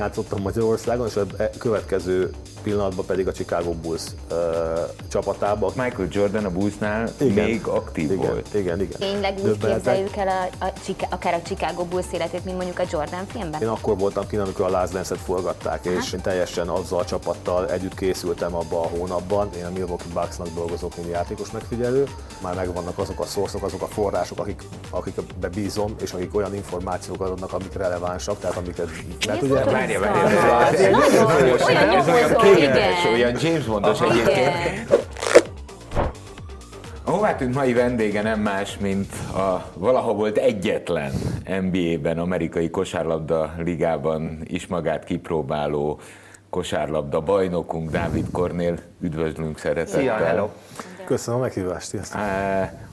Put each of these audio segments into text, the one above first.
játszottam Magyarországon, és a következő pillanatban pedig a Chicago Bulls uh, csapatába. Michael Jordan a Bullsnál igen, még aktív igen, volt. Igen, igen. Tényleg úgy képzeljük el a, a, akár a Chicago Bulls életét, mint mondjuk a Jordan filmben? Én akkor voltam kint, amikor a Last Dance-et forgatták, és hát. én teljesen azzal a csapattal együtt készültem abban a hónapban. Én a Milwaukee Bucksnak dolgozok, mint játékos megfigyelő. Már megvannak azok a szorszok, azok a források, akik, akik bebízom, és akik olyan információkat adnak, amik relevánsak, tehát amiket... Tehát ugye... Várja, várja, ez olyan kényelmes, olyan James Bondos egyébként. A hová tűnt mai vendége nem más, mint a valaha volt egyetlen NBA-ben, amerikai kosárlabda ligában is magát kipróbáló kosárlabda bajnokunk Dávid Kornél. Üdvözlünk szeretettel. Szia, hello! Köszönöm a meghívást, sziasztok!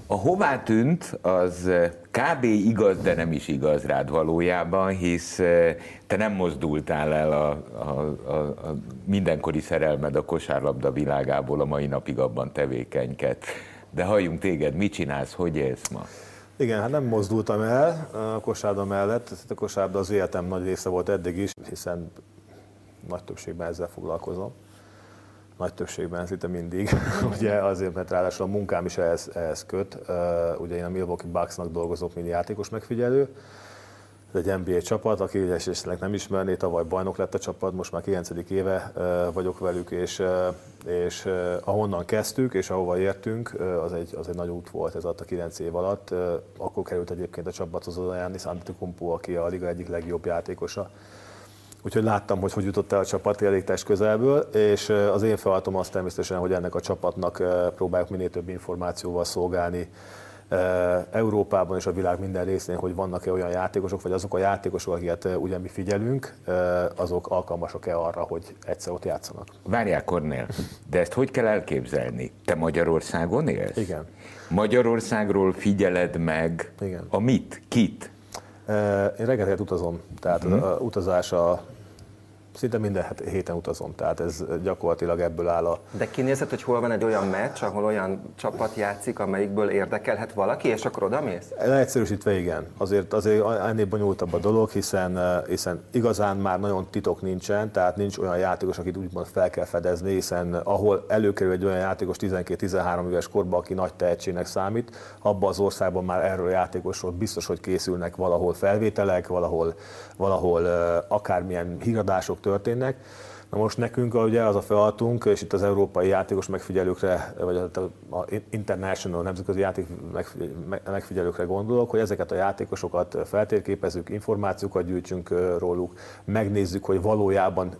A hová tűnt, az kb. igaz, de nem is igaz rád valójában, hisz te nem mozdultál el a, a, a, a mindenkori szerelmed a kosárlabda világából, a mai napig abban tevékenyked. De halljunk téged, mit csinálsz, hogy élsz ma? Igen, hát nem mozdultam el a kosárda mellett, a kosárda az életem nagy része volt eddig is, hiszen nagy többségben ezzel foglalkozom nagy többségben szinte mindig, ugye azért, mert ráadásul a munkám is ehhez, ehhez köt. Ugye én a Milwaukee Bucksnak dolgozok, mint játékos megfigyelő. Ez egy NBA csapat, aki esetleg nem ismerné, tavaly bajnok lett a csapat, most már 9. éve vagyok velük, és, és ahonnan kezdtük, és ahova értünk, az, egy, az egy nagy út volt ez alatt a 9 év alatt. Akkor került egyébként a csapathoz az Giannis Antetokounmpo, aki a liga egyik legjobb játékosa Úgyhogy láttam, hogy hogy jutott el a csapat elég test közelből, és az én feladatom az természetesen, hogy ennek a csapatnak próbáljuk minél több információval szolgálni Európában és a világ minden részén, hogy vannak-e olyan játékosok, vagy azok a játékosok, akiket ugye mi figyelünk, azok alkalmasak-e arra, hogy egyszer ott játszanak. Várjál, Kornél, de ezt hogy kell elképzelni? Te Magyarországon élsz? Igen. Magyarországról figyeled meg Igen. a mit, kit? Én reggeleket utazom, tehát hmm. a utazás a szinte minden héten utazom, tehát ez gyakorlatilag ebből áll a... De kinézed, hogy hol van egy olyan meccs, ahol olyan csapat játszik, amelyikből érdekelhet valaki, és akkor oda mész? Leegyszerűsítve igen. Azért, azért ennél bonyolultabb a dolog, hiszen, hiszen igazán már nagyon titok nincsen, tehát nincs olyan játékos, akit úgymond fel kell fedezni, hiszen ahol előkerül egy olyan játékos 12-13 éves korban, aki nagy tehetségnek számít, abban az országban már erről a játékosról biztos, hogy készülnek valahol felvételek, valahol, valahol akármilyen híradások történnek. Na most nekünk ugye az a feladatunk, és itt az európai játékos megfigyelőkre, vagy a international nemzetközi játék megfigyelőkre gondolok, hogy ezeket a játékosokat feltérképezzük, információkat gyűjtsünk róluk, megnézzük, hogy valójában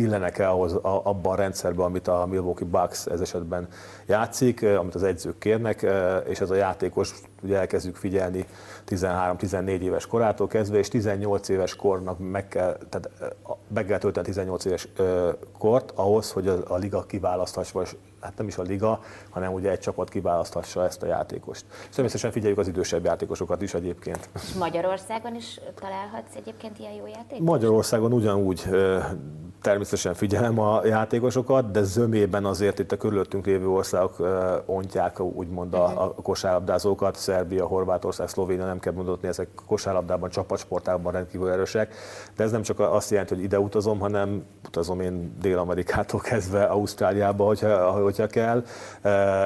illenek-e ahhoz, abban a rendszerben, amit a Milwaukee Bucks ez esetben játszik, amit az edzők kérnek, és ez a játékos ugye elkezdjük figyelni 13-14 éves korától kezdve, és 18 éves kornak meg kell, tehát meg kell tölteni 18 éves kort ahhoz, hogy a, a liga kiválaszthassa, vagy hát nem is a liga, hanem ugye egy csapat kiválaszthassa ezt a játékost. És természetesen figyeljük az idősebb játékosokat is egyébként. És Magyarországon is találhatsz egyébként ilyen jó játékost? Magyarországon ugyanúgy természetesen figyelem a játékosokat, de zömében azért itt a körülöttünk lévő országok ontják úgymond a, a kosárlabdázókat, Szerbia, Horvátország, Szlovénia, nem kell mondani, ezek kosárlabdában, csapatsportában rendkívül erősek, de ez nem csak azt jelenti, hogy ide utazom, hanem utazom én Dél-Amerikától kezdve Ausztráliába, hogyha, hogyha kell.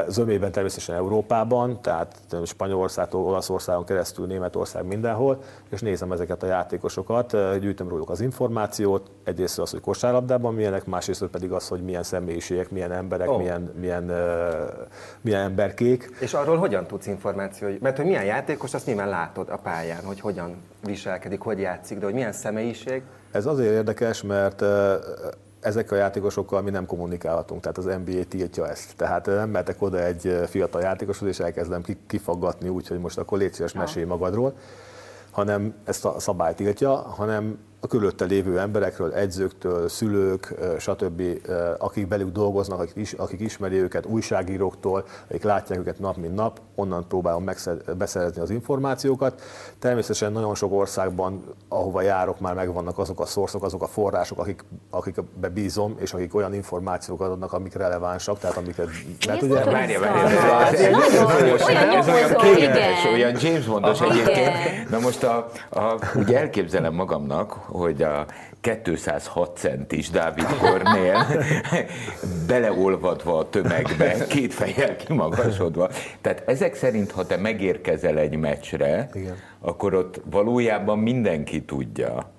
Zömében természetesen Európában, tehát Spanyolországtól Olaszországon keresztül, Németország mindenhol, és nézem ezeket a játékosokat, gyűjtöm róluk az információt, egyrészt az, hogy kosárlabdában milyenek, másrészt pedig az, hogy milyen személyiségek, milyen emberek, oh. milyen, milyen, uh, milyen emberkék. És arról hogyan tudsz információt? Mert hogy milyen játékos, azt nyilván látod a pályán, hogy hogyan viselkedik, hogy játszik, de hogy milyen személyiség? Ez azért érdekes, mert uh, ezek a játékosokkal mi nem kommunikálhatunk, tehát az NBA tiltja ezt. Tehát nem mehetek oda egy fiatal játékoshoz, és elkezdem kifaggatni úgy, hogy most akkor légy szíves, mesélj magadról, hanem ezt a szabályt tiltja, hanem a körülötte lévő emberekről, egyzőktől, szülők, stb., akik belük dolgoznak, akik, is, akik ismeri őket, újságíróktól, akik látják őket nap mint nap, onnan próbálom beszerezni az információkat. Természetesen nagyon sok országban, ahova járok, már megvannak azok a szorszok, azok a források, akik, akik bebízom, és akik olyan információkat adnak, amik relevánsak, tehát amiket... Mert ugye... Várja, várja, ez olyan kényelmes, olyan James Bondos egyébként. Na most a, a, ugye elképzelem magamnak, hogy a 206 centis Dávid Kornél beleolvadva a tömegbe, két fejjel kimagasodva. Tehát ezek szerint, ha te megérkezel egy meccsre, Igen. akkor ott valójában mindenki tudja,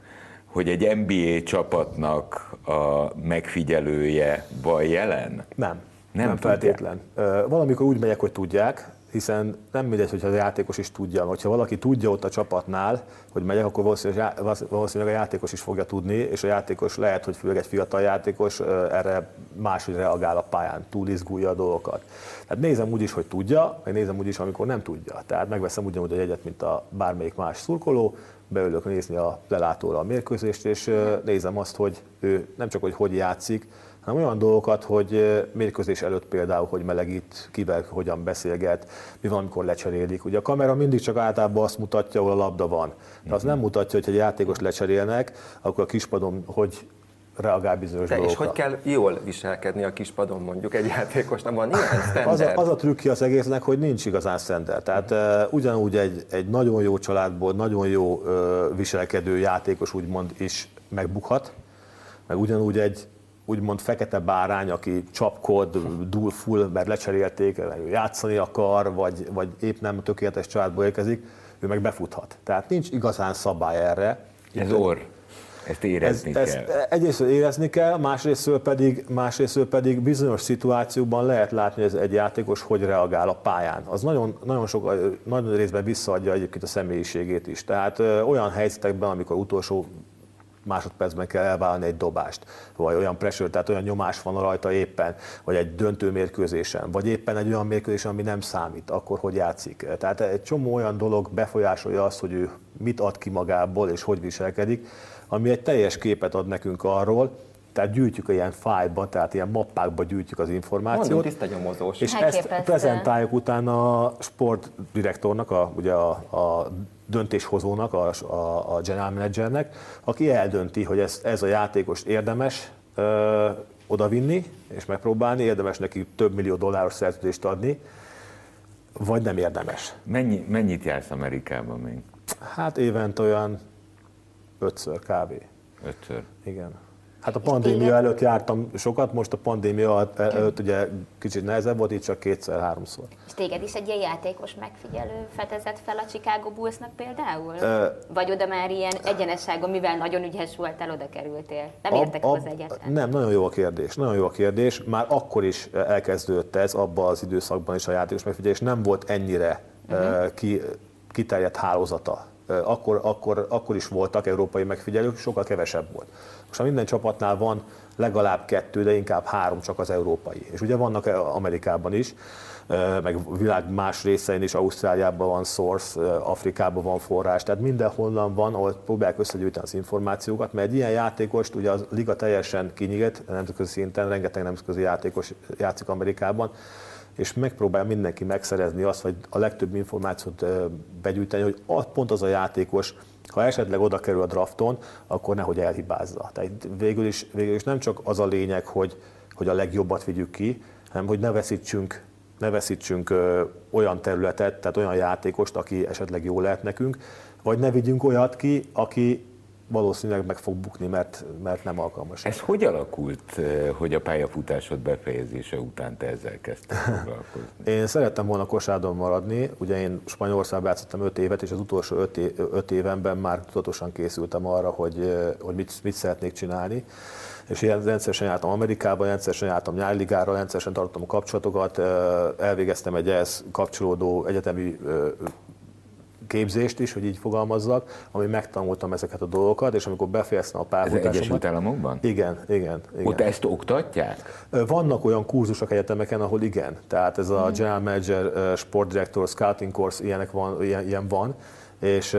hogy egy NBA csapatnak a megfigyelője van jelen? Nem. Nem Nem, tudják. feltétlen. Valamikor úgy megyek, hogy tudják, hiszen nem mindegy, hogyha a játékos is tudja, vagy ha valaki tudja ott a csapatnál, hogy megyek, akkor valószínűleg, a játékos is fogja tudni, és a játékos lehet, hogy főleg egy fiatal játékos erre máshogy reagál a pályán, túl izgulja a dolgokat. Tehát nézem úgy is, hogy tudja, meg nézem úgy is, amikor nem tudja. Tehát megveszem ugyanúgy a jegyet, mint a bármelyik más szurkoló, beülök nézni a lelátóra a mérkőzést, és nézem azt, hogy ő nem csak hogy hogy játszik, hanem olyan dolgokat, hogy mérkőzés előtt például, hogy melegít, kivel hogyan beszélget, mi van, amikor lecserélik. Ugye a kamera mindig csak általában azt mutatja, ahol a labda van. De az nem mutatja, hogy egy játékos lecserélnek, akkor a kispadon hogy reagál bizonyos De és dolgokra. hogy kell jól viselkedni a kispadon mondjuk egy játékosnak? Van ilyen standard? Az a, az a trükkje az egésznek, hogy nincs igazán szender. Tehát uh, ugyanúgy egy, egy nagyon jó családból, nagyon jó uh, viselkedő játékos úgymond is megbukhat, meg ugyanúgy egy úgymond fekete bárány, aki csapkod, dúl full, mert lecserélték, játszani akar, vagy, vagy épp nem tökéletes családból érkezik, ő meg befuthat. Tehát nincs igazán szabály erre. Ez orr. Ezt érezni Ez, kell. ezt egyrészt érezni kell, másrésztől pedig, másrésztől pedig bizonyos szituációkban lehet látni, hogy ez egy játékos hogy reagál a pályán. Az nagyon, nagyon, sok, nagyon részben visszaadja egyébként a személyiségét is. Tehát ö, olyan helyzetekben, amikor utolsó másodpercben kell elvállalni egy dobást, vagy olyan pressure, tehát olyan nyomás van rajta éppen, vagy egy döntő mérkőzésen, vagy éppen egy olyan mérkőzésen, ami nem számít, akkor hogy játszik. Tehát egy csomó olyan dolog befolyásolja azt, hogy ő mit ad ki magából, és hogy viselkedik, ami egy teljes képet ad nekünk arról, tehát gyűjtjük ilyen fájlba, tehát ilyen mappákba gyűjtjük az információt. Tiszta nyomozós. És ezt Elképesztő. prezentáljuk utána a sportdirektornak, a, ugye a, a döntéshozónak, a, a, a general managernek, aki eldönti, hogy ez, ez a játékos érdemes ö, odavinni és megpróbálni, érdemes neki több millió dolláros szerződést adni, vagy nem érdemes. Mennyi, mennyit jársz Amerikában még? Hát évente olyan ötször kb. Ötször. Igen. Hát a pandémia előtt jártam sokat, most a pandémia előtt ugye kicsit nehezebb volt, itt csak kétszer-háromszor. És téged is egy ilyen játékos megfigyelő fedezett fel a Chicago Bullsnak például? Ö, Vagy oda már ilyen egyenesságon, mivel nagyon ügyes voltál, oda kerültél? Nem értek Ab- hozzá ab- egyáltalán. Nem, nagyon jó a kérdés. Nagyon jó a kérdés. Már akkor is elkezdődött ez, abban az időszakban is a játékos megfigyelés. Nem volt ennyire uh-huh. ki, kiterjedt hálózata. Akkor, akkor, akkor is voltak európai megfigyelők, sokkal kevesebb volt. Most már minden csapatnál van legalább kettő, de inkább három csak az európai. És ugye vannak eh, Amerikában is, ö, meg világ más részein is, Ausztráliában van source, ö, Afrikában van forrás, tehát mindenhonnan van, ahol próbálják összegyűjteni az információkat, mert egy ilyen játékost ugye a liga teljesen kinyílt, nemzetközi szinten, rengeteg nemzetközi játékos játszik Amerikában, és megpróbál mindenki megszerezni azt, vagy a legtöbb információt begyűjteni, hogy az, pont az a játékos, ha esetleg oda kerül a drafton, akkor nehogy elhibázza. Tehát végül is, végül is nem csak az a lényeg, hogy, hogy a legjobbat vigyük ki, hanem hogy ne veszítsünk, ne veszítsünk ö, olyan területet, tehát olyan játékost, aki esetleg jó lehet nekünk, vagy ne vigyünk olyat ki, aki valószínűleg meg fog bukni, mert, mert nem alkalmas. Ez hogy alakult, eh, hogy a pályafutásod befejezése után te ezzel kezdtél foglalkozni? Én szerettem volna kosádon maradni, ugye én Spanyolországban játszottam 5 évet, és az utolsó 5 évenben már tudatosan készültem arra, hogy, eh, hogy mit, mit szeretnék csinálni. És ilyen rendszeresen jártam Amerikába, rendszeresen jártam nyári ligára, rendszeresen tartottam a kapcsolatokat, eh, elvégeztem egy ehhez kapcsolódó egyetemi képzést is, hogy így fogalmazzak, ami megtanultam ezeket a dolgokat, és amikor befejeztem a Ez pályafutásomat... Egyesült Államokban? Igen, igen, igen. Ott ezt oktatják? Vannak olyan kurzusok egyetemeken, ahol igen. Tehát ez a General Manager, Sport Director, Scouting Course, ilyenek van, ilyen, ilyen van. És,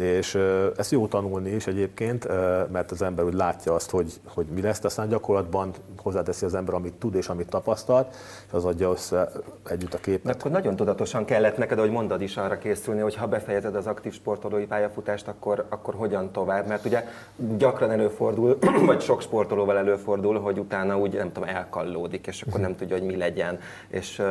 és ezt jó tanulni is egyébként, mert az ember úgy látja azt, hogy, hogy mi lesz, de aztán gyakorlatban hozzáteszi az ember, amit tud és amit tapasztalt, és az adja össze együtt a De képet. akkor nagyon tudatosan kellett neked, ahogy mondod is arra készülni, hogy ha befejezed az aktív sportolói pályafutást, akkor, akkor hogyan tovább? Mert ugye gyakran előfordul, vagy sok sportolóval előfordul, hogy utána úgy, nem tudom, elkallódik, és akkor nem tudja, hogy mi legyen. És,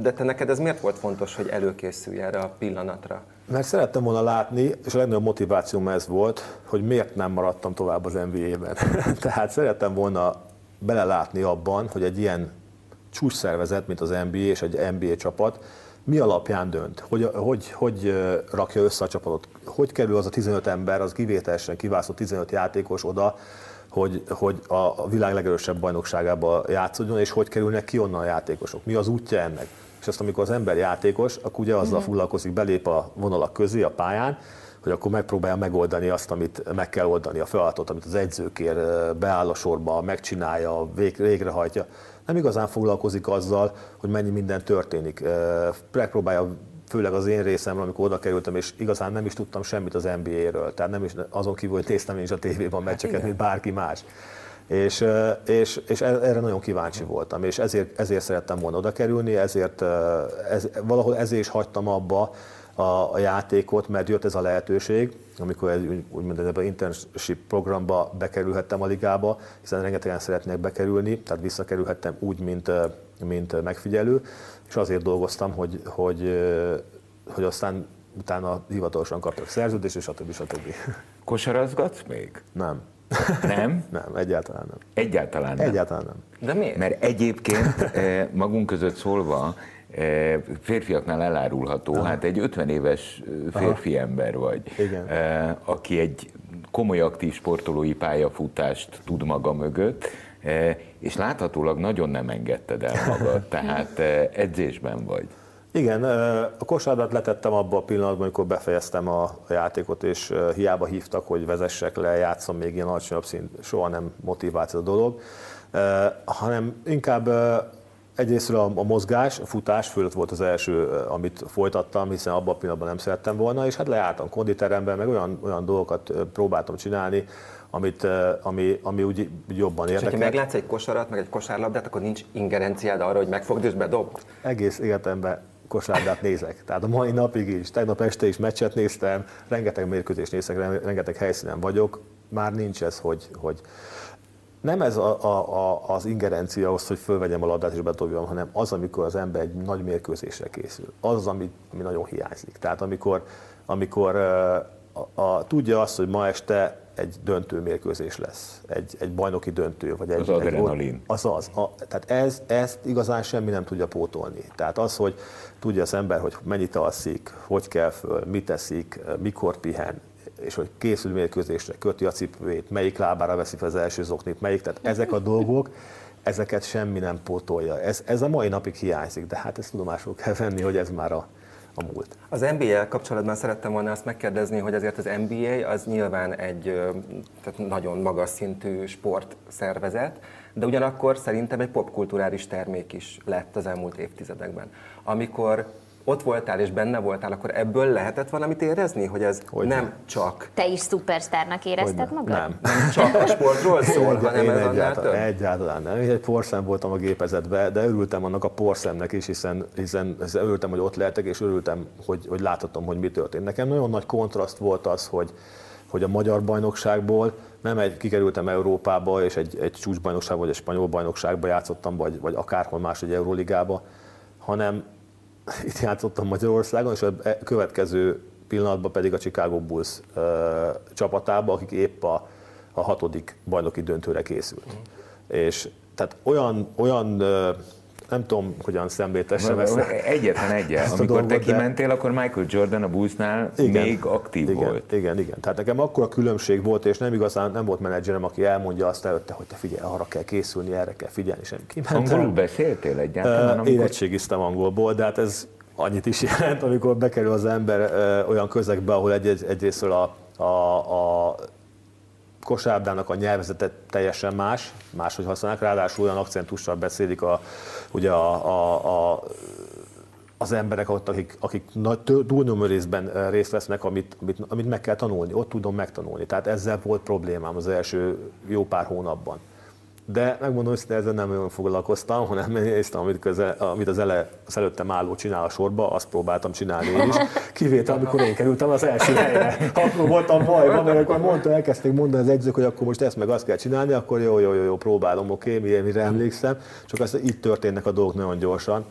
de te neked ez miért volt fontos, hogy előkészülj erre a pillanatra? Mert szerettem volna látni, és a legnagyobb motivációm ez volt, hogy miért nem maradtam tovább az NBA-ben. Tehát szerettem volna belelátni abban, hogy egy ilyen csúcs szervezet, mint az NBA és egy NBA csapat, mi alapján dönt, hogy, hogy, hogy rakja össze a csapatot, hogy kerül az a 15 ember, az kivételesen kiválasztott 15 játékos oda, hogy, hogy a világ legerősebb bajnokságába játszódjon, és hogy kerülnek ki onnan a játékosok, mi az útja ennek. És azt, amikor az ember játékos, akkor ugye azzal mhm. foglalkozik, belép a vonalak közé a pályán, hogy akkor megpróbálja megoldani azt, amit meg kell oldani, a feladatot, amit az edző kér, beáll a sorba, megcsinálja, vég, végrehajtja. Nem igazán foglalkozik azzal, hogy mennyi minden történik. Megpróbálja főleg az én részemről, amikor oda kerültem, és igazán nem is tudtam semmit az NBA-ről, tehát nem is azon kívül, hogy néztem én is a tévében meccseket, mint bárki más. És, és, és e- erre nagyon kíváncsi voltam, és ezért, ezért szerettem volna oda kerülni, ezért, ez, valahol ezért is hagytam abba a, a játékot, mert jött ez a lehetőség, amikor egy, úgymond ebben internship programba bekerülhettem a ligába, hiszen rengetegen szeretnék bekerülni, tehát visszakerülhettem úgy, mint, mint megfigyelő, és azért dolgoztam, hogy, hogy, hogy aztán utána hivatalosan kaptak szerződést, és stb. stb. Kosarazgatsz még? Nem. Nem? nem, egyáltalán nem. Egyáltalán nem? Egyáltalán nem. De miért? Mert egyébként eh, magunk között szólva, eh, férfiaknál elárulható, Aha. hát egy 50 éves eh, férfi Aha. ember vagy, Igen. aki egy komoly aktív sportolói pályafutást tud maga mögött, és láthatólag nagyon nem engedted el magad, tehát edzésben vagy. Igen, a kosárlabdát letettem abba a pillanatban, amikor befejeztem a játékot, és hiába hívtak, hogy vezessek le, játszom még ilyen alacsonyabb szint, soha nem motivált ez a dolog, hanem inkább egyrészt a, a mozgás, a futás fölött volt az első, amit folytattam, hiszen abban a pillanatban nem szerettem volna, és hát leálltam konditeremben, meg olyan, olyan dolgokat próbáltam csinálni, amit, ami, ami úgy jobban érdekel. És ha meglátsz egy kosarat, meg egy kosárlabdát, akkor nincs ingerenciád arra, hogy megfogd és bedobd? Egész életemben kosárlabdát nézek. Tehát a mai napig is, tegnap este is meccset néztem, rengeteg mérkőzést nézek, rengeteg helyszínen vagyok, már nincs ez, hogy, hogy nem ez a, a, a, az ingerencia ahhoz, hogy fölvegyem a labdát és bedobjam, hanem az, amikor az ember egy nagy mérkőzésre készül. Az az, ami, ami nagyon hiányzik. Tehát amikor, amikor a, a, tudja azt, hogy ma este egy döntő mérkőzés lesz, egy, egy bajnoki döntő, vagy egy... Az adrenalin. Egy, az az. A, tehát ez, ezt igazán semmi nem tudja pótolni. Tehát az, hogy tudja az ember, hogy mennyit alszik, hogy kell föl, mit teszik, mikor pihen, és hogy készül mérkőzésre, köti a cipőjét, melyik lábára veszi fel az első zoknit, melyik, tehát ezek a dolgok, ezeket semmi nem pótolja. Ez, ez a mai napig hiányzik, de hát ezt tudomásul kell venni, hogy ez már a, a múlt. Az NBA kapcsolatban szerettem volna azt megkérdezni, hogy azért az NBA az nyilván egy tehát nagyon magas szintű sportszervezet, de ugyanakkor szerintem egy popkulturális termék is lett az elmúlt évtizedekben. Amikor ott voltál és benne voltál, akkor ebből lehetett valamit érezni, hogy ez hogy nem, csak... Te is szupersztárnak érezted magad? Nem. Nem csak a sportról szól, Egy, hanem ez egyáltalán, egyáltalán nem. Én egy porszem voltam a gépezetben, de örültem annak a porszemnek is, hiszen, hiszen, hiszen örültem, hogy ott lehetek, és örültem, hogy, hogy láthatom, hogy mi történt. Nekem nagyon nagy kontraszt volt az, hogy, hogy a magyar bajnokságból nem egy, kikerültem Európába, és egy, egy csúcsbajnokságba, vagy egy spanyol bajnokságba játszottam, vagy, vagy akárhol más egy Euróligába, hanem itt játszottam Magyarországon, és a következő pillanatban pedig a Chicago Bulls uh, csapatába, akik épp a, a hatodik bajnoki döntőre készült. Mm. És tehát olyan, olyan uh, nem tudom, hogyan szemléltessem ezt. Egyetlen egyet. Amikor dolgot, te kimentél, de... akkor Michael Jordan a Bullsnál igen, még aktív igen, volt. Igen, igen. Tehát nekem akkor a különbség volt, és nem igazán nem volt menedzserem, aki elmondja azt előtte, hogy te figyelj, arra kell készülni, erre kell figyelni, sem kimentem. Angolul beszéltél egyáltalán? Amikor... Érettségiztem angolból, de hát ez annyit is jelent, amikor bekerül az ember olyan közegbe, ahol egy, egy, egyrésztől a, a, a kosárlabdának a nyelvezete teljesen más, máshogy használnak, ráadásul olyan akcentussal beszélik a, ugye a, a, a az emberek ott, akik, akik nagy túlnyomó részben részt vesznek, amit, amit, amit meg kell tanulni, ott tudom megtanulni. Tehát ezzel volt problémám az első jó pár hónapban. De megmondom hogy ezzel nem nagyon foglalkoztam, hanem néztem, amit, köze, amit az, ele, az előttem álló csinál a sorba, azt próbáltam csinálni én is. Kivétel, amikor én kerültem az első helyre. Akkor voltam bajban, mert akkor mondta, elkezdték mondani az egyzők, hogy akkor most ezt meg azt kell csinálni, akkor jó, jó, jó, jó próbálom, oké, okay, mire, mire emlékszem. Csak az, itt történnek a dolgok nagyon gyorsan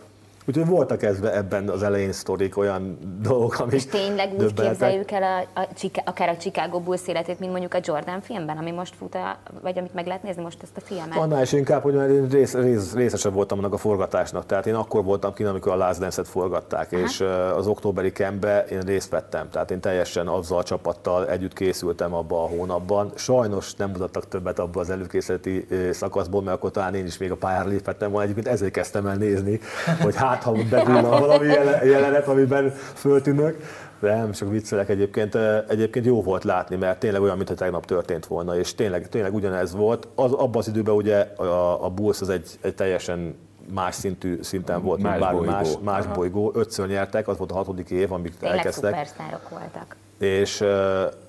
Úgyhogy voltak ezbe, ebben az elején sztorik, olyan dolgok, amik És tényleg úgy képzeljük el a, a, akár a Chicago Bulls életét, mint mondjuk a Jordan filmben, ami most fut, a, vagy amit meg lehet nézni most ezt a filmet. Annál is inkább, hogy már én rész, rész, részesebb voltam annak a forgatásnak. Tehát én akkor voltam kint, amikor a Last Dance-et forgatták, Aha. és az októberi kembe én részt vettem. Tehát én teljesen azzal a csapattal együtt készültem abban a hónapban. Sajnos nem mutattak többet abban az előkészületi szakaszból, mert akkor talán én is még a pályára léphettem volna. Egyébként ezért kezdtem el nézni, hogy hát ha bevillan valami jele- jelenet, amiben föltűnök. De nem, csak viccelek egyébként. Egyébként jó volt látni, mert tényleg olyan, mintha tegnap történt volna, és tényleg, tényleg ugyanez volt. Az, abban az időben ugye a, a Bulls az egy, egy teljesen más szintű szinten volt, Más mint bármi bolygó. más, más bolygó. Ötször nyertek, az volt a hatodik év, amíg Tényleg elkezdtek szupersztárok voltak. és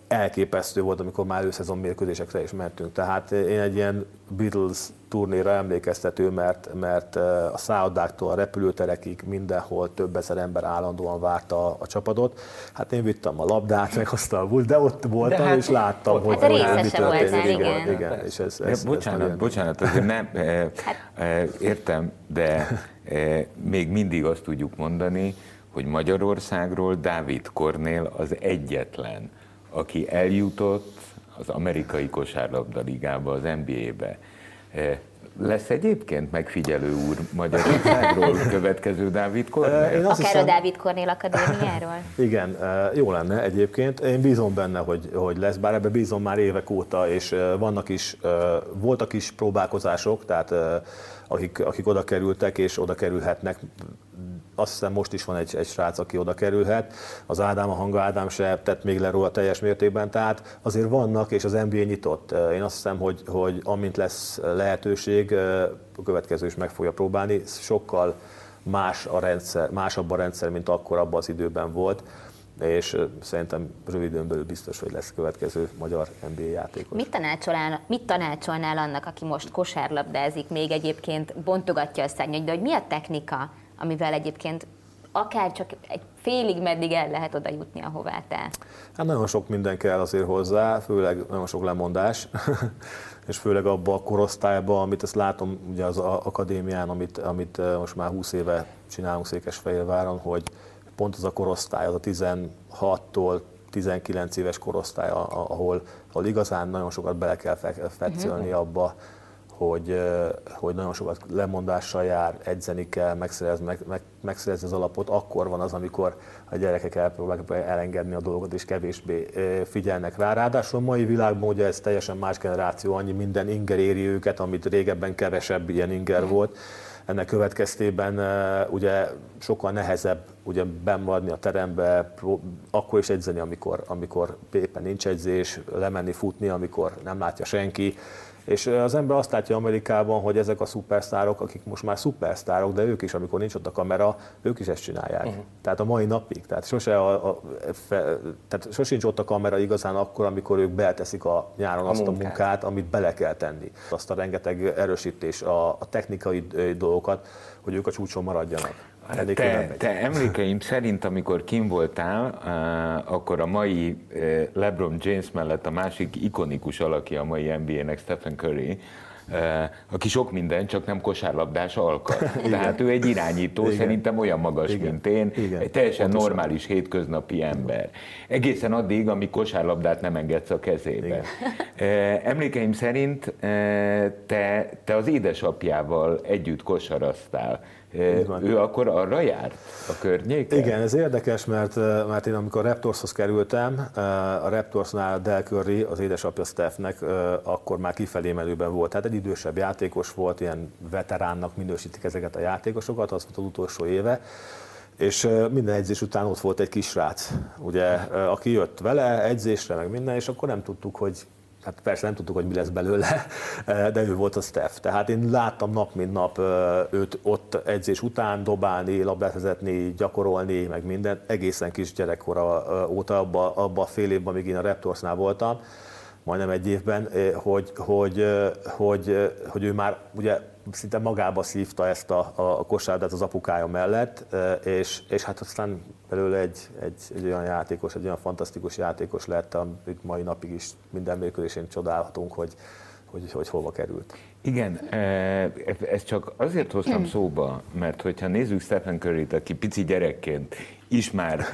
elképesztő volt, amikor már előszezon mérkőzésekre is mentünk. Tehát én egy ilyen Beatles turnéra emlékeztető, mert, mert a szállodáktól a repülőterekig mindenhol több ezer ember állandóan várta a, a csapatot. Hát én vittem a labdát, meg azt a bult, de ott voltam, hát és láttam, ott- hogy, Hát a hogy mi történik. voltál, igen. igen. igen. És ez, Ja, ez, ez bocsánat, nagyon- bocsánat, azért nem, Hát- eh, értem, de eh, még mindig azt tudjuk mondani, hogy Magyarországról Dávid Kornél az egyetlen, aki eljutott az amerikai kosárlabda ligába, az NBA-be. Eh, Lesz egyébként megfigyelő úr Magyarországról következő Dávid Kornél? Azt Akár hiszem- a Dávid Kornél Akadémiáról. Igen, eh, jó lenne egyébként. Én bízom benne, hogy, hogy lesz, bár ebbe bízom már évek óta, és vannak is, voltak is próbálkozások, tehát eh, akik, akik oda kerültek és oda kerülhetnek. Azt hiszem most is van egy, egy srác, aki oda kerülhet. Az Ádám, a hanga Ádám se tett még le róla teljes mértékben, tehát azért vannak, és az NBA nyitott. Én azt hiszem, hogy, hogy amint lesz lehetőség, eh, a következő is meg fogja próbálni, sokkal más a rendszer, másabb a rendszer, mint akkor abban az időben volt, és szerintem rövid időn belül biztos, hogy lesz következő magyar NBA játékos. Mit tanácsolnál, mit tanácsolnál annak, aki most kosárlabdázik, még egyébként bontogatja a szárnyait, de hogy mi a technika, amivel egyébként akár csak egy félig meddig el lehet oda jutni, ahová te? Hát nagyon sok minden kell azért hozzá, főleg nagyon sok lemondás, és főleg abba a korosztályba, amit ezt látom ugye az akadémián, amit, amit most már 20 éve csinálunk Székesfehérváron, hogy pont az a korosztály, az a 16-tól 19 éves korosztály, ahol, ahol igazán nagyon sokat bele kell fe- fetszölni abba, hogy, hogy nagyon sokat lemondással jár, edzeni kell, megszerezni, meg, meg, megszerezni az alapot, akkor van az, amikor a gyerekek elpróbálják elengedni a dolgot, és kevésbé figyelnek rá. Ráadásul a mai világban ugye ez teljesen más generáció, annyi minden inger éri őket, amit régebben kevesebb ilyen inger volt. Ennek következtében ugye sokkal nehezebb ugye bemaradni a terembe, akkor is edzeni, amikor, amikor éppen nincs edzés, lemenni futni, amikor nem látja senki. És az ember azt látja Amerikában, hogy ezek a szupersztárok, akik most már szupersztárok, de ők is, amikor nincs ott a kamera, ők is ezt csinálják. Uh-huh. Tehát a mai napig. Tehát, sose a, a, fe, tehát sosincs ott a kamera igazán akkor, amikor ők belteszik a nyáron A azt munkát. a munkát, amit bele kell tenni. Azt a rengeteg erősítés, a, a technikai dolgokat, hogy ők a csúcson maradjanak. Te, te emlékeim szerint, amikor kim voltál, akkor a mai LeBron James mellett a másik ikonikus alakja a mai NBA-nek, Stephen Curry, aki sok minden, csak nem kosárlabdás alkat. Tehát ő egy irányító, Igen. szerintem olyan magas, Igen. mint én, Igen. egy teljesen Pontosan. normális hétköznapi ember. Egészen addig, amíg kosárlabdát nem engedsz a kezébe. Igen. Emlékeim szerint te, te az édesapjával együtt kosaraztál. Ő akkor arra járt a környéken? Igen, ez érdekes, mert, mert én amikor Raptorshoz kerültem, a Raptorsnál Del Curry, az édesapja Stephnek, akkor már kifelé menőben volt. Tehát egy idősebb játékos volt, ilyen veteránnak minősítik ezeket a játékosokat, az volt az utolsó éve. És minden edzés után ott volt egy kisrác, ugye, aki jött vele edzésre, meg minden, és akkor nem tudtuk, hogy Hát persze nem tudtuk, hogy mi lesz belőle, de ő volt a Steph. Tehát én láttam nap mint nap ö, őt ott edzés után dobálni, labdát vezetni, gyakorolni, meg minden. Egészen kis gyerekkora ö, óta, abba, abba a fél évben, amíg én a Raptorsnál voltam, majdnem egy évben, eh, hogy, hogy, eh, hogy, eh, hogy ő már ugye szinte magába szívta ezt a, a kosárlabdát az apukája mellett, eh, és, és hát aztán belőle egy, egy, egy olyan játékos, egy olyan fantasztikus játékos lett, amit mai napig is minden mérkőzésén csodálhatunk, hogy hogy, hogy hova került. Igen, ezt csak azért hoztam szóba, mert hogyha nézzük Stephen curry aki pici gyerekként is már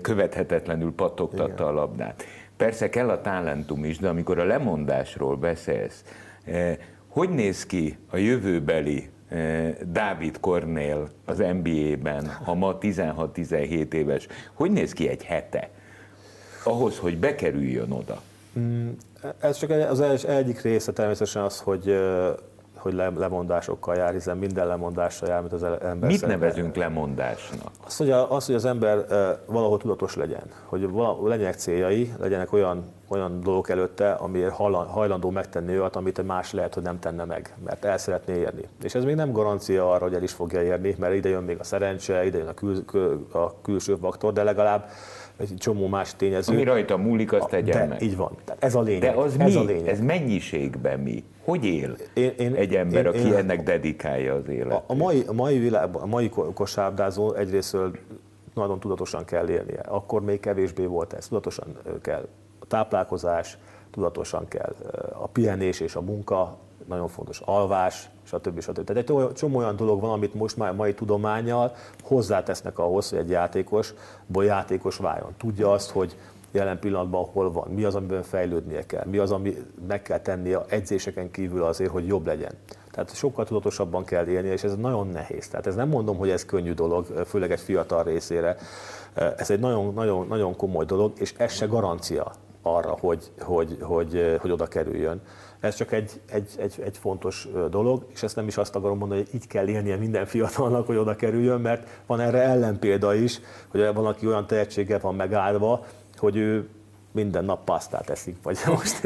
követhetetlenül pattogtatta Igen. a labdát. Persze kell a talentum is, de amikor a lemondásról beszélsz, hogy néz ki a jövőbeli Dávid Kornél az NBA-ben, ha ma 16-17 éves, hogy néz ki egy hete ahhoz, hogy bekerüljön oda? Mm, ez csak az egyik része természetesen az, hogy hogy lemondásokkal jár, hiszen minden lemondással jár, mint az ember Mit szerint. nevezünk lemondásnak? Az hogy, a, az, hogy az ember valahol tudatos legyen, hogy legyenek céljai, legyenek olyan, olyan dolgok előtte, amiért hajlandó megtenni olyat, amit más lehet, hogy nem tenne meg, mert el szeretné érni. És ez még nem garancia arra, hogy el is fogja érni, mert ide jön még a szerencse, ide jön a, kül, a külső faktor, de legalább egy csomó más tényező. Ami rajta múlik, azt tegyen de, meg. Így van. Tehát ez a lényeg. De az ez mi? A lényeg. Ez mennyiségben mi? Hogy él én, én, egy ember, én, aki én, ennek dedikálja az életet? A, a, mai, a mai világban, a mai kosárlabdázó egyrésztől nagyon tudatosan kell élnie. Akkor még kevésbé volt ez. Tudatosan kell táplálkozás, tudatosan kell a pihenés és a munka, nagyon fontos alvás, stb. stb. Tehát egy csomó olyan dolog van, amit most már mai tudományjal hozzátesznek ahhoz, hogy egy játékosból játékos váljon. Tudja azt, hogy jelen pillanatban hol van, mi az, amiben fejlődnie kell, mi az, ami meg kell tennie a edzéseken kívül azért, hogy jobb legyen. Tehát sokkal tudatosabban kell élni, és ez nagyon nehéz. Tehát ez nem mondom, hogy ez könnyű dolog, főleg egy fiatal részére. Ez egy nagyon, nagyon, nagyon komoly dolog, és ez se garancia arra, hogy, hogy, hogy, hogy oda kerüljön. Ez csak egy, egy, egy, egy fontos dolog, és ezt nem is azt akarom mondani, hogy így kell élnie minden fiatalnak, hogy oda kerüljön, mert van erre ellenpélda is, hogy van, aki olyan tehetséggel van megállva, hogy ő minden nap pasztát eszik, vagy most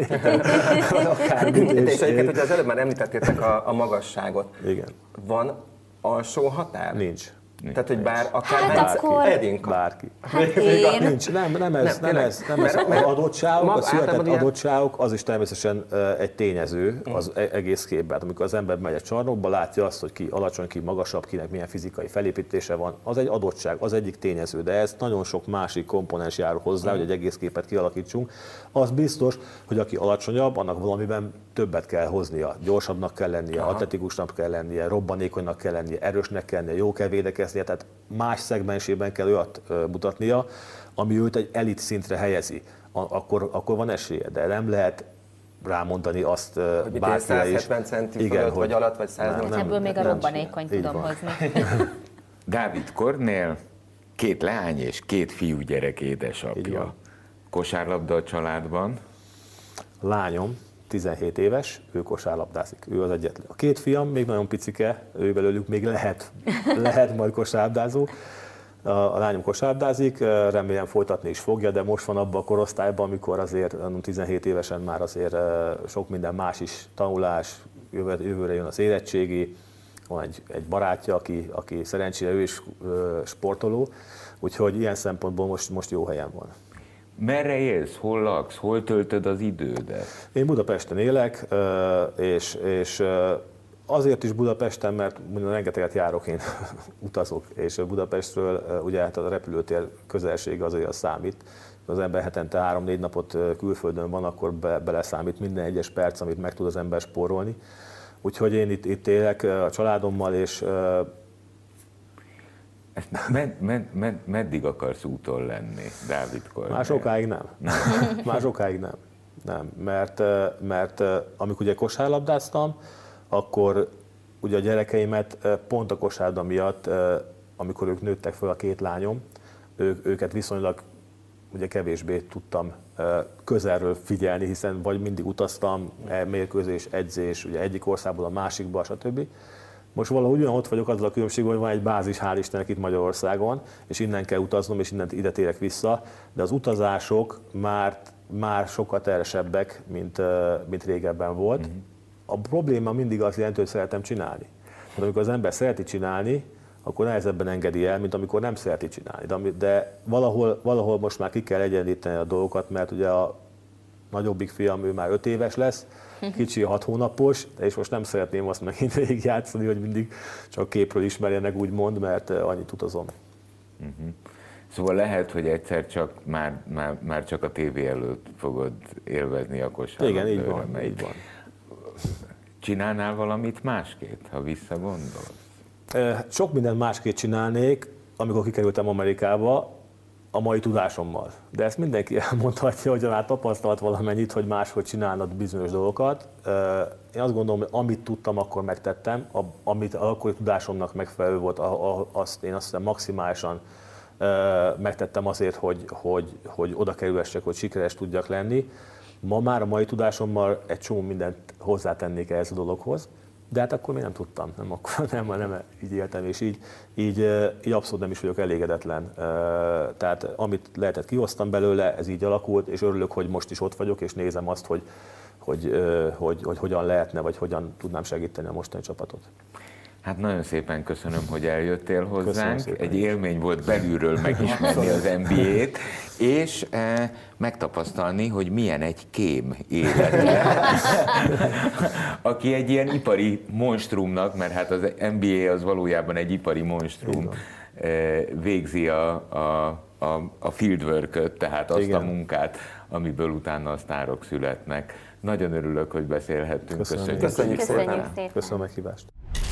akármit. És egyébként, hogy az előbb már említettétek a, a magasságot. Igen. Van alsó határ? Nincs. Nincs. Tehát, hogy bár akár hát bárki. akkor... Edinka. Bárki. Hát én... Nincs, nem, nem ez, nem, nem ez, nem ez. Az adottságok, a született adottságok, az is természetesen egy tényező az mm. egész képben. Hát amikor az ember megy egy csarnokba, látja azt, hogy ki alacsony, ki magasabb, kinek milyen fizikai felépítése van, az egy adottság, az egyik tényező, de ez nagyon sok másik komponens jár hozzá, mm. hogy egy egész képet kialakítsunk. Az biztos, hogy aki alacsonyabb, annak valamiben többet kell hoznia, gyorsabbnak kell lennie, Aha. atletikusnak kell lennie, robbanékonynak kell lennie, erősnek kell lennie, jó kell védekeznie, tehát más szegmensében kell olyat mutatnia, ami őt egy elit szintre helyezi. Akkor, akkor van esélye, de nem lehet rámondani azt hogy bárkire is. 170 centi Igen, fölött, hogy vagy alatt, vagy 180. Nem, Ebből még a robbanékony tudom van. hozni. Dávid Kornél két leány és két fiú gyerek édesapja. Kosárlabda a családban. Lányom, 17 éves, ő kosárlabdázik, ő az egyetlen. A két fiam még nagyon picike, ő belőlük még lehet, lehet majd kosárlabdázó. A lányom kosárlabdázik, remélem folytatni is fogja, de most van abban a korosztályban, amikor azért 17 évesen már azért sok minden más is, tanulás, jövőre jön az érettségi, van egy, egy barátja, aki, aki szerencsére ő is sportoló, úgyhogy ilyen szempontból most, most jó helyen van. Merre élsz, hol laksz, hol töltöd az idődet? Én Budapesten élek, és, és azért is Budapesten, mert rengeteget járok, én utazok, és Budapestről ugye hát a repülőtér közelsége azért az számít. Az ember hetente három-négy napot külföldön van, akkor be, beleszámít minden egyes perc, amit meg tud az ember spórolni. Úgyhogy én itt, itt élek a családommal, és med, med, med, meddig akarsz úton lenni, Dávid Kornél? Már sokáig nem. nem. Már sokáig nem. Nem, mert, mert amikor ugye kosárlabdáztam, akkor ugye a gyerekeimet pont a kosárda miatt, amikor ők nőttek fel a két lányom, ők, őket viszonylag ugye kevésbé tudtam közelről figyelni, hiszen vagy mindig utaztam, e, mérkőzés, edzés, ugye egyik országból a másikba, stb. Most valahogy olyan ott vagyok azzal a különbség, hogy van egy bázis, hál' Istennek itt Magyarországon, és innen kell utaznom, és innen ide térek vissza, de az utazások már, már sokkal teresebbek, mint, mint régebben volt. Mm-hmm. A probléma mindig az jelenti, hogy szeretem csinálni. De amikor az ember szereti csinálni, akkor nehezebben engedi el, mint amikor nem szereti csinálni. De, de valahol, valahol most már ki kell egyenlíteni a dolgokat, mert ugye a nagyobbik fiam, ő már öt éves lesz, kicsi hat hónapos, és most nem szeretném azt megint végigjátszani, hogy mindig csak képről ismerjenek úgymond, mert annyit utazom. Uh-huh. Szóval lehet, hogy egyszer csak már, már, már csak a tévé előtt fogod élvezni a kosárlabdát. Igen, így van, így van. Csinálnál valamit másképp, ha visszagondolsz? Sok mindent másképp csinálnék, amikor kikerültem Amerikába, a mai tudásommal. De ezt mindenki elmondhatja, hogy már tapasztalt valamennyit, hogy máshogy csinálnak bizonyos dolgokat. Én azt gondolom, hogy amit tudtam, akkor megtettem, amit akkori tudásomnak megfelelő volt, azt én azt hiszem maximálisan megtettem azért, hogy, hogy, hogy oda kerülhessek, hogy sikeres tudjak lenni. Ma már a mai tudásommal egy csomó mindent hozzátennék ehhez a dologhoz, de hát akkor még nem tudtam, nem, akkor nem, nem így éltem, és így, így, így abszolút nem is vagyok elégedetlen. Tehát amit lehetett, kihoztam belőle, ez így alakult, és örülök, hogy most is ott vagyok, és nézem azt, hogy, hogy, hogy, hogy, hogy hogyan lehetne, vagy hogyan tudnám segíteni a mostani csapatot. Hát nagyon szépen köszönöm, hogy eljöttél hozzánk. Egy élmény volt belülről megismerni az NBA-t, és e, megtapasztalni, hogy milyen egy kém élete. Aki egy ilyen ipari monstrumnak, mert hát az NBA az valójában egy ipari monstrum, e, végzi a, a, a, a fieldwork tehát azt Igen. a munkát, amiből utána a sztárok születnek. Nagyon örülök, hogy beszélhettünk. Köszönjük, Köszönjük, Köszönjük szépen. Köszönöm a meghívást.